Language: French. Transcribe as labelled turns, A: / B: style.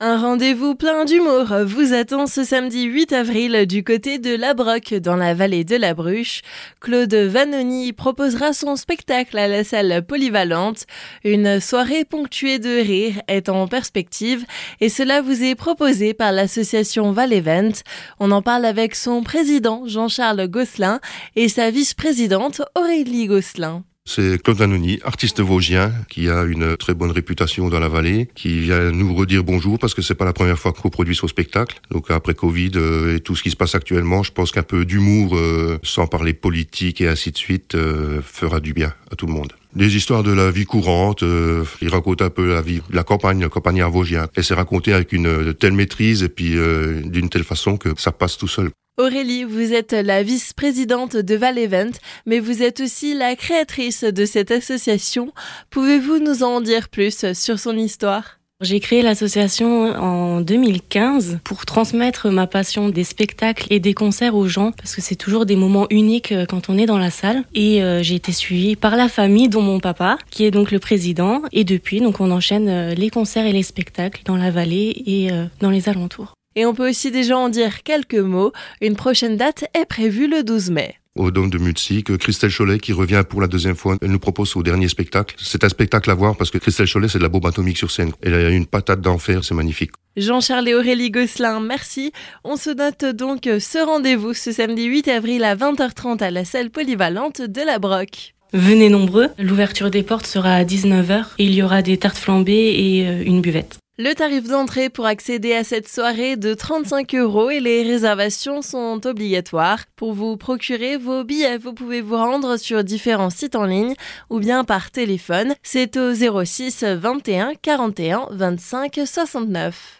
A: Un rendez-vous plein d'humour vous attend ce samedi 8 avril du côté de La dans la vallée de la Bruche. Claude Vanoni proposera son spectacle à la salle polyvalente. Une soirée ponctuée de rire est en perspective et cela vous est proposé par l'association Val Event. On en parle avec son président Jean-Charles Gosselin et sa vice-présidente Aurélie Gosselin.
B: C'est Claude Vanoni, artiste vosgien, qui a une très bonne réputation dans la vallée, qui vient nous redire bonjour parce que c'est pas la première fois qu'on produit son spectacle. Donc après Covid euh, et tout ce qui se passe actuellement, je pense qu'un peu d'humour, euh, sans parler politique et ainsi de suite, euh, fera du bien à tout le monde. Des histoires de la vie courante, il raconte un peu la vie, la campagne, la campagne vosgien. Et c'est raconté avec une telle maîtrise et puis d'une telle façon que ça passe tout seul.
A: Aurélie, vous êtes la vice-présidente de Val Event, mais vous êtes aussi la créatrice de cette association. Pouvez-vous nous en dire plus sur son histoire?
C: J'ai créé l'association en 2015 pour transmettre ma passion des spectacles et des concerts aux gens parce que c'est toujours des moments uniques euh, quand on est dans la salle et euh, j'ai été suivie par la famille dont mon papa qui est donc le président et depuis donc on enchaîne euh, les concerts et les spectacles dans la vallée et dans les alentours.
A: Et on peut aussi déjà en dire quelques mots. Une prochaine date est prévue le 12 mai
B: au Dôme de Mutzig. Christelle Cholet qui revient pour la deuxième fois. Elle nous propose au dernier spectacle. C'est un spectacle à voir parce que Christelle Cholet, c'est de la bombe atomique sur scène. Elle a une patate d'enfer, c'est magnifique.
A: Jean-Charles et Aurélie Gosselin, merci. On se note donc ce rendez-vous ce samedi 8 avril à 20h30 à la salle polyvalente de la Broque.
C: Venez nombreux, l'ouverture des portes sera à 19h et il y aura des tartes flambées et euh, une buvette.
A: Le tarif d'entrée pour accéder à cette soirée de 35 euros et les réservations sont obligatoires. Pour vous procurer vos billets, vous pouvez vous rendre sur différents sites en ligne ou bien par téléphone. C'est au 06 21 41 25 69.